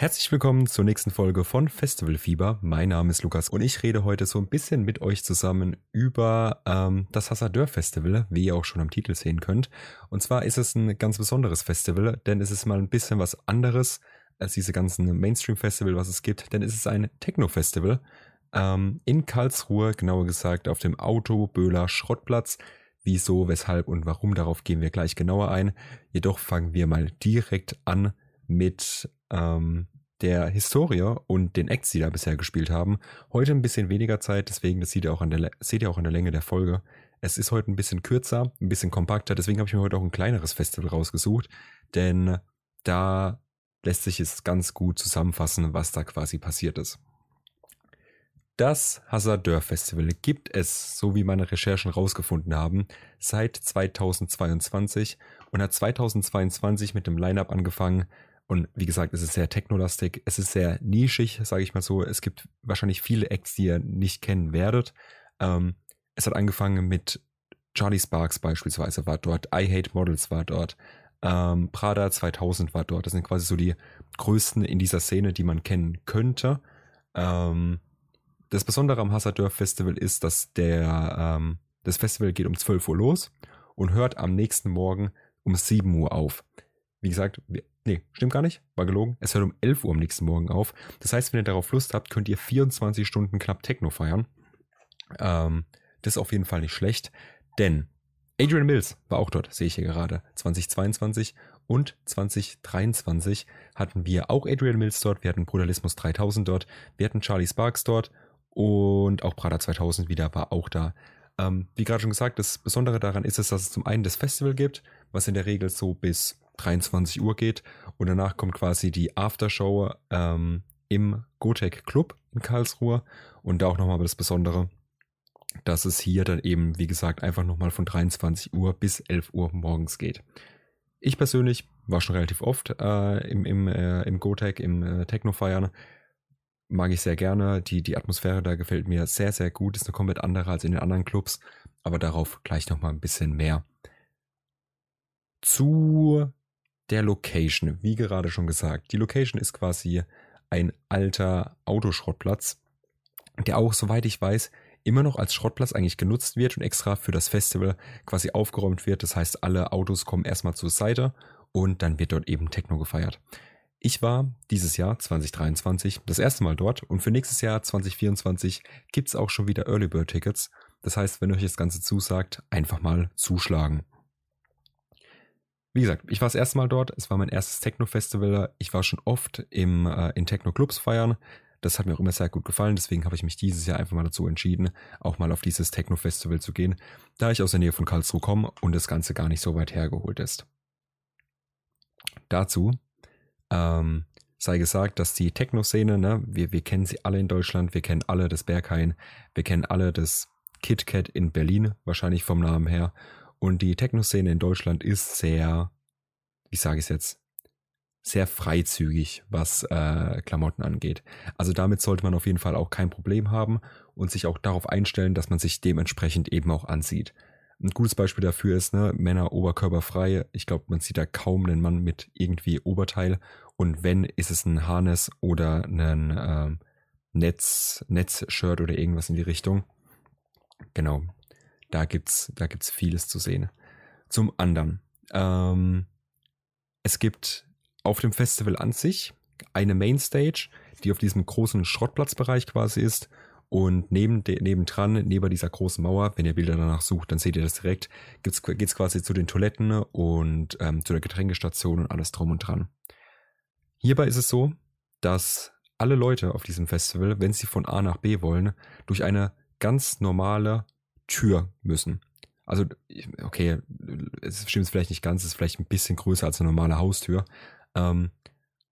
Herzlich willkommen zur nächsten Folge von Festival Fieber. Mein Name ist Lukas und ich rede heute so ein bisschen mit euch zusammen über ähm, das Hassadeur Festival, wie ihr auch schon am Titel sehen könnt. Und zwar ist es ein ganz besonderes Festival, denn es ist mal ein bisschen was anderes als diese ganzen Mainstream-Festival, was es gibt, denn es ist ein Techno-Festival ähm, in Karlsruhe, genauer gesagt auf dem Auto-Böhler Schrottplatz. Wieso, weshalb und warum, darauf gehen wir gleich genauer ein. Jedoch fangen wir mal direkt an mit ähm, der Historie und den Acts, die da bisher gespielt haben. Heute ein bisschen weniger Zeit, deswegen, das seht ihr auch an der, seht ihr auch an der Länge der Folge. Es ist heute ein bisschen kürzer, ein bisschen kompakter, deswegen habe ich mir heute auch ein kleineres Festival rausgesucht, denn da lässt sich es ganz gut zusammenfassen, was da quasi passiert ist. Das Hasardeur Festival gibt es, so wie meine Recherchen rausgefunden haben, seit 2022 und hat 2022 mit dem Lineup angefangen, und wie gesagt, es ist sehr technolastig, es ist sehr nischig, sage ich mal so. Es gibt wahrscheinlich viele Acts, die ihr nicht kennen werdet. Ähm, es hat angefangen mit Charlie Sparks beispielsweise war dort, I Hate Models war dort, ähm, Prada 2000 war dort. Das sind quasi so die größten in dieser Szene, die man kennen könnte. Ähm, das Besondere am Hassadeur Festival ist, dass der, ähm, das Festival geht um 12 Uhr los und hört am nächsten Morgen um 7 Uhr auf. Wie gesagt, Nee, stimmt gar nicht. War gelogen. Es hört um 11 Uhr am nächsten Morgen auf. Das heißt, wenn ihr darauf Lust habt, könnt ihr 24 Stunden knapp Techno feiern. Ähm, das ist auf jeden Fall nicht schlecht. Denn Adrian Mills war auch dort, sehe ich hier gerade. 2022 und 2023 hatten wir auch Adrian Mills dort. Wir hatten Brutalismus 3000 dort. Wir hatten Charlie Sparks dort. Und auch Prada 2000 wieder war auch da. Ähm, wie gerade schon gesagt, das Besondere daran ist es, dass es zum einen das Festival gibt, was in der Regel so bis 23 Uhr geht und danach kommt quasi die Aftershow ähm, im Gotec Club in Karlsruhe und da auch nochmal das Besondere, dass es hier dann eben, wie gesagt, einfach nochmal von 23 Uhr bis 11 Uhr morgens geht. Ich persönlich war schon relativ oft äh, im, im, äh, im Gotec, im äh, Techno feiern. Mag ich sehr gerne. Die, die Atmosphäre da gefällt mir sehr, sehr gut. Ist eine komplett andere als in den anderen Clubs. Aber darauf gleich nochmal ein bisschen mehr. Zu der Location, wie gerade schon gesagt. Die Location ist quasi ein alter Autoschrottplatz, der auch, soweit ich weiß, immer noch als Schrottplatz eigentlich genutzt wird und extra für das Festival quasi aufgeräumt wird. Das heißt, alle Autos kommen erstmal zur Seite und dann wird dort eben Techno gefeiert. Ich war dieses Jahr 2023 das erste Mal dort und für nächstes Jahr 2024 gibt es auch schon wieder Early Bird Tickets. Das heißt, wenn euch das Ganze zusagt, einfach mal zuschlagen. Wie gesagt, ich war das erste Mal dort. Es war mein erstes Techno-Festival. Ich war schon oft im, äh, in Techno-Clubs feiern. Das hat mir auch immer sehr gut gefallen. Deswegen habe ich mich dieses Jahr einfach mal dazu entschieden, auch mal auf dieses Techno-Festival zu gehen, da ich aus der Nähe von Karlsruhe komme und das Ganze gar nicht so weit hergeholt ist. Dazu ähm, sei gesagt, dass die Techno-Szene, ne, wir, wir kennen sie alle in Deutschland, wir kennen alle das Berghain, wir kennen alle das KitKat in Berlin, wahrscheinlich vom Namen her. Und die Techno-Szene in Deutschland ist sehr, wie sage ich es jetzt, sehr freizügig, was äh, Klamotten angeht. Also damit sollte man auf jeden Fall auch kein Problem haben und sich auch darauf einstellen, dass man sich dementsprechend eben auch ansieht. Ein gutes Beispiel dafür ist, ne, Männer oberkörperfrei. Ich glaube, man sieht da kaum einen Mann mit irgendwie Oberteil. Und wenn, ist es ein Harness oder ein äh, Netz, Netzshirt oder irgendwas in die Richtung. Genau, da gibt's, da gibt's vieles zu sehen. Zum anderen, ähm, es gibt auf dem Festival an sich eine Mainstage, die auf diesem großen Schrottplatzbereich quasi ist. Und neben nebendran, neben dieser großen Mauer, wenn ihr Bilder danach sucht, dann seht ihr das direkt, geht's, geht's quasi zu den Toiletten und ähm, zu der Getränkestation und alles drum und dran. Hierbei ist es so, dass alle Leute auf diesem Festival, wenn sie von A nach B wollen, durch eine ganz normale Tür müssen. Also, okay, es stimmt vielleicht nicht ganz, es ist vielleicht ein bisschen größer als eine normale Haustür. Ähm,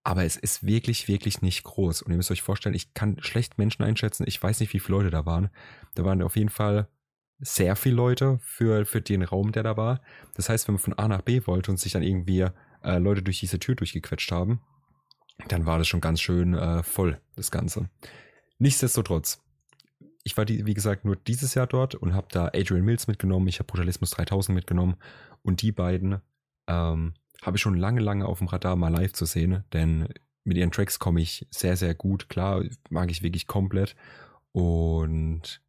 aber es ist wirklich, wirklich nicht groß. Und ihr müsst euch vorstellen, ich kann schlecht Menschen einschätzen. Ich weiß nicht, wie viele Leute da waren. Da waren auf jeden Fall sehr viele Leute für, für den Raum, der da war. Das heißt, wenn man von A nach B wollte und sich dann irgendwie äh, Leute durch diese Tür durchgequetscht haben, dann war das schon ganz schön äh, voll, das Ganze. Nichtsdestotrotz, ich war, die, wie gesagt, nur dieses Jahr dort und habe da Adrian Mills mitgenommen, ich habe Brutalismus 3000 mitgenommen und die beiden ähm, habe ich schon lange, lange auf dem Radar mal live zu sehen, denn mit ihren Tracks komme ich sehr, sehr gut klar, mag ich wirklich komplett. Und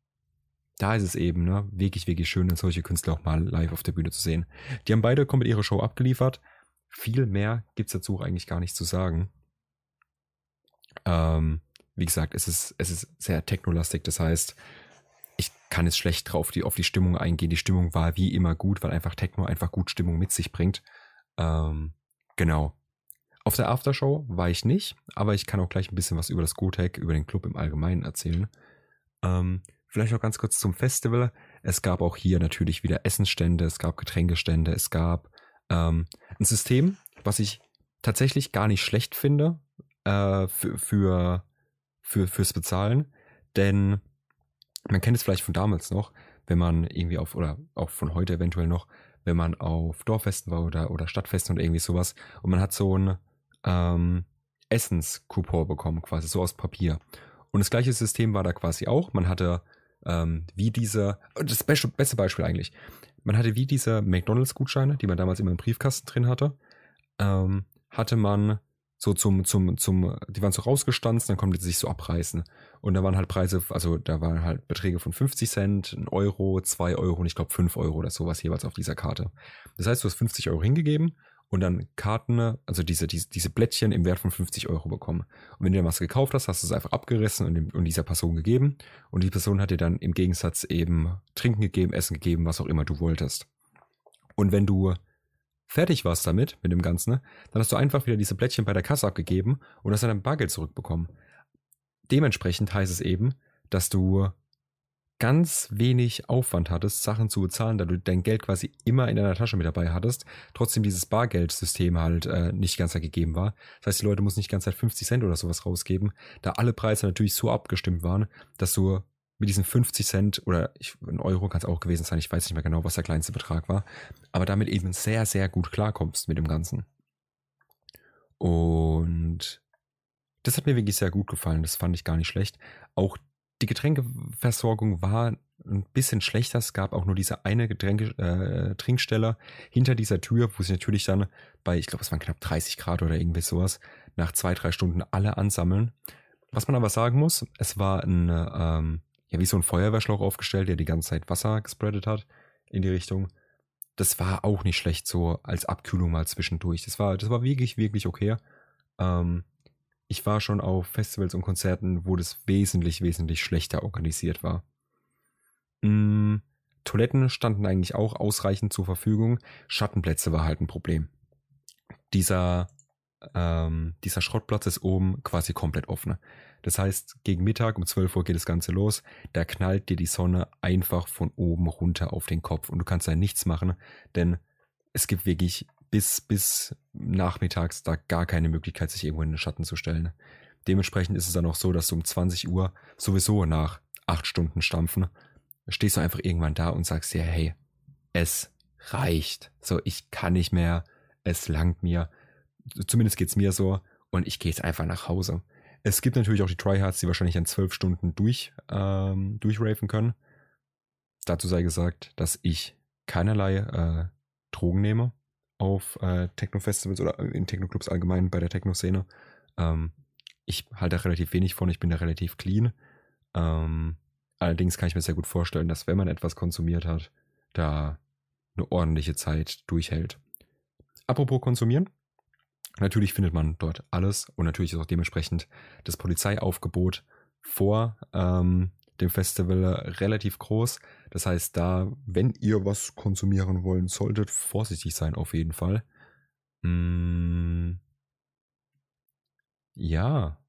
da ist es eben, ne, wirklich, wirklich schön, solche Künstler auch mal live auf der Bühne zu sehen. Die haben beide komplett ihre Show abgeliefert. Viel mehr gibt es dazu eigentlich gar nicht zu sagen. Ähm, wie gesagt, es ist, es ist sehr technolastig, das heißt, ich kann jetzt schlecht drauf die, auf die Stimmung eingehen. Die Stimmung war wie immer gut, weil einfach Techno einfach gut Stimmung mit sich bringt. Ähm, genau. Auf der Aftershow war ich nicht, aber ich kann auch gleich ein bisschen was über das Gotec, über den Club im Allgemeinen erzählen. Ähm, vielleicht noch ganz kurz zum Festival. Es gab auch hier natürlich wieder Essensstände, es gab Getränkestände, es gab ähm, ein System, was ich tatsächlich gar nicht schlecht finde äh, für, für, für, fürs Bezahlen. Denn man kennt es vielleicht von damals noch, wenn man irgendwie auf, oder auch von heute eventuell noch, wenn man auf Dorffesten war oder, oder Stadtfesten oder irgendwie sowas und man hat so ein ähm, Essenskupon bekommen, quasi so aus Papier. Und das gleiche System war da quasi auch. Man hatte ähm, wie diese, das beste, beste Beispiel eigentlich, man hatte wie diese McDonalds-Gutscheine, die man damals immer im Briefkasten drin hatte, ähm, hatte man so zum, zum, zum, die waren so rausgestanzt, dann konnten die sich so abreißen. Und da waren halt Preise, also da waren halt Beträge von 50 Cent, 1 Euro, 2 Euro und ich glaube 5 Euro oder sowas jeweils auf dieser Karte. Das heißt, du hast 50 Euro hingegeben und dann Karten, also diese, diese, diese Blättchen im Wert von 50 Euro bekommen. Und wenn du dann was gekauft hast, hast du es einfach abgerissen und, dem, und dieser Person gegeben. Und die Person hat dir dann im Gegensatz eben Trinken gegeben, Essen gegeben, was auch immer du wolltest. Und wenn du fertig warst damit, mit dem Ganzen, dann hast du einfach wieder diese Blättchen bei der Kasse abgegeben und hast dann ein Bargeld zurückbekommen. Dementsprechend heißt es eben, dass du ganz wenig Aufwand hattest, Sachen zu bezahlen, da du dein Geld quasi immer in deiner Tasche mit dabei hattest, trotzdem dieses Bargeldsystem halt äh, nicht ganz gegeben war. Das heißt, die Leute mussten nicht ganz halt 50 Cent oder sowas rausgeben, da alle Preise natürlich so abgestimmt waren, dass du mit diesen 50 Cent oder ich, ein Euro kann es auch gewesen sein, ich weiß nicht mehr genau, was der kleinste Betrag war, aber damit eben sehr, sehr gut klarkommst mit dem Ganzen. Und das hat mir wirklich sehr gut gefallen, das fand ich gar nicht schlecht. Auch die Getränkeversorgung war ein bisschen schlechter. Es gab auch nur diese eine Getränke, äh, Trinkstelle hinter dieser Tür, wo sich natürlich dann bei, ich glaube, es waren knapp 30 Grad oder irgendwie sowas, nach zwei, drei Stunden alle ansammeln. Was man aber sagen muss, es war ein ähm, ja, wie so ein Feuerwehrschlauch aufgestellt, der die ganze Zeit Wasser gespreadet hat in die Richtung. Das war auch nicht schlecht so als Abkühlung mal zwischendurch. Das war, das war wirklich, wirklich okay. Ähm, ich war schon auf Festivals und Konzerten, wo das wesentlich, wesentlich schlechter organisiert war. Mm, Toiletten standen eigentlich auch ausreichend zur Verfügung. Schattenplätze war halt ein Problem. Dieser, ähm, dieser Schrottplatz ist oben quasi komplett offen. Das heißt, gegen Mittag um 12 Uhr geht das Ganze los. Da knallt dir die Sonne einfach von oben runter auf den Kopf und du kannst da nichts machen, denn es gibt wirklich bis, bis nachmittags da gar keine Möglichkeit, sich irgendwo in den Schatten zu stellen. Dementsprechend ist es dann auch so, dass du um 20 Uhr sowieso nach acht Stunden Stampfen stehst du einfach irgendwann da und sagst dir, hey, es reicht. So, ich kann nicht mehr, es langt mir. Zumindest geht's mir so und ich gehe jetzt einfach nach Hause. Es gibt natürlich auch die Tryhards, die wahrscheinlich an zwölf Stunden durch, ähm, durchraven können. Dazu sei gesagt, dass ich keinerlei äh, Drogen nehme auf äh, Techno-Festivals oder in Techno-Clubs allgemein bei der Techno-Szene. Ähm, ich halte da relativ wenig von, ich bin da relativ clean. Ähm, allerdings kann ich mir sehr gut vorstellen, dass wenn man etwas konsumiert hat, da eine ordentliche Zeit durchhält. Apropos konsumieren, Natürlich findet man dort alles und natürlich ist auch dementsprechend das Polizeiaufgebot vor ähm, dem Festival relativ groß. Das heißt, da, wenn ihr was konsumieren wollen solltet, vorsichtig sein auf jeden Fall. Mm, ja.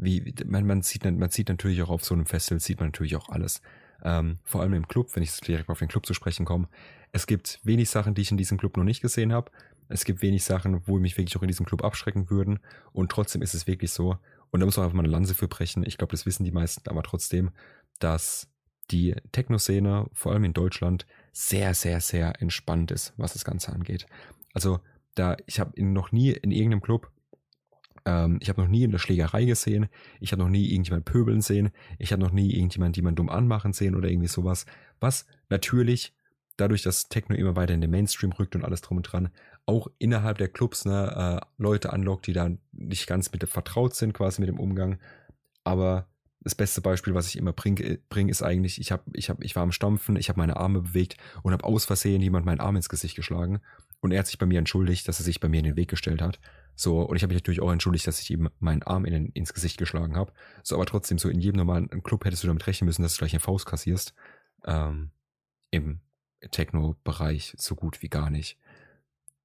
Wie, man, man, sieht, man sieht natürlich auch auf so einem Festival, sieht man natürlich auch alles. Ähm, vor allem im Club, wenn ich direkt auf den Club zu sprechen komme. Es gibt wenig Sachen, die ich in diesem Club noch nicht gesehen habe. Es gibt wenig Sachen, wo mich wirklich auch in diesem Club abschrecken würden. Und trotzdem ist es wirklich so. Und da muss man einfach mal eine Lanze für brechen. Ich glaube, das wissen die meisten, aber trotzdem, dass die Techno-Szene, vor allem in Deutschland, sehr, sehr, sehr entspannt ist, was das Ganze angeht. Also, da, ich habe noch nie in irgendeinem Club, ähm, ich habe noch nie eine Schlägerei gesehen, ich habe noch nie irgendjemand pöbeln sehen, ich habe noch nie irgendjemand jemand dumm anmachen sehen oder irgendwie sowas, was natürlich dadurch, dass Techno immer weiter in den Mainstream rückt und alles drum und dran, auch innerhalb der Clubs ne, äh, Leute anlockt, die da nicht ganz mit vertraut sind, quasi mit dem Umgang. Aber das beste Beispiel, was ich immer bringe, bring, ist eigentlich, ich, hab, ich, hab, ich war am Stampfen, ich habe meine Arme bewegt und habe aus Versehen jemand meinen Arm ins Gesicht geschlagen. Und er hat sich bei mir entschuldigt, dass er sich bei mir in den Weg gestellt hat. So, und ich habe mich natürlich auch entschuldigt, dass ich ihm meinen Arm in den, ins Gesicht geschlagen habe. So, aber trotzdem, so in jedem normalen Club hättest du damit rechnen müssen, dass du gleich eine Faust kassierst. Ähm, Im Techno-Bereich so gut wie gar nicht.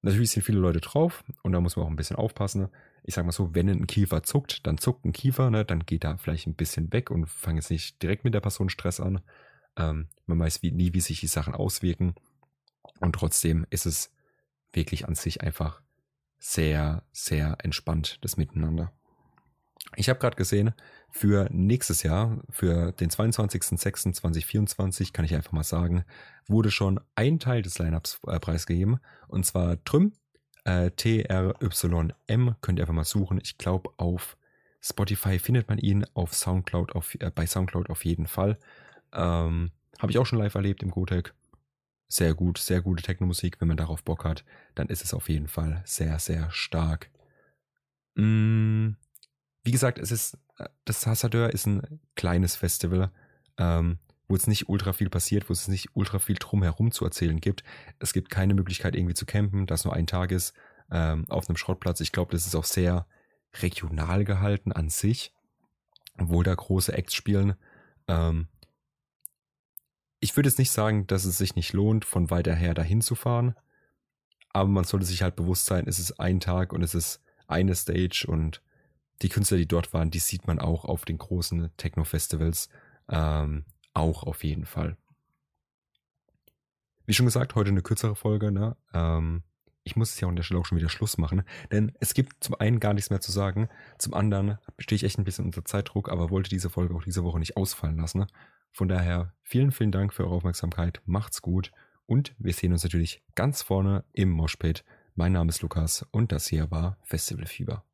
Natürlich sind viele Leute drauf und da muss man auch ein bisschen aufpassen. Ich sag mal so, wenn ein Kiefer zuckt, dann zuckt ein Kiefer, ne, dann geht da vielleicht ein bisschen weg und fange jetzt nicht direkt mit der Person Stress an. Ähm, man weiß wie, nie, wie sich die Sachen auswirken. Und trotzdem ist es wirklich an sich einfach sehr, sehr entspannt, das Miteinander. Ich habe gerade gesehen, für nächstes Jahr, für den 22.06.2024, kann ich einfach mal sagen, wurde schon ein Teil des Lineups äh, preisgegeben. Und zwar Trüm, äh, T-R-Y-M, könnt ihr einfach mal suchen. Ich glaube, auf Spotify findet man ihn, auf Soundcloud, auf, äh, bei Soundcloud auf jeden Fall. Ähm, habe ich auch schon live erlebt im Gotek sehr gut, sehr gute Techno-Musik. Wenn man darauf Bock hat, dann ist es auf jeden Fall sehr, sehr stark. Mm, wie gesagt, es ist, äh, das Hassadeur ist ein kleines Festival, ähm, wo es nicht ultra viel passiert, wo es nicht ultra viel drumherum zu erzählen gibt. Es gibt keine Möglichkeit irgendwie zu campen, da es nur ein Tag ist, ähm, auf einem Schrottplatz. Ich glaube, das ist auch sehr regional gehalten an sich, obwohl da große Acts spielen. Ähm, ich würde jetzt nicht sagen, dass es sich nicht lohnt, von weiter her dahin zu fahren. Aber man sollte sich halt bewusst sein, es ist ein Tag und es ist eine Stage und die Künstler, die dort waren, die sieht man auch auf den großen Techno-Festivals. Ähm, auch auf jeden Fall. Wie schon gesagt, heute eine kürzere Folge, ne? Ähm, ich muss es ja an der Stelle auch schon wieder Schluss machen, denn es gibt zum einen gar nichts mehr zu sagen, zum anderen stehe ich echt ein bisschen unter Zeitdruck, aber wollte diese Folge auch diese Woche nicht ausfallen lassen. Von daher vielen, vielen Dank für eure Aufmerksamkeit. Macht's gut und wir sehen uns natürlich ganz vorne im Moshpit. Mein Name ist Lukas und das hier war Festivalfieber.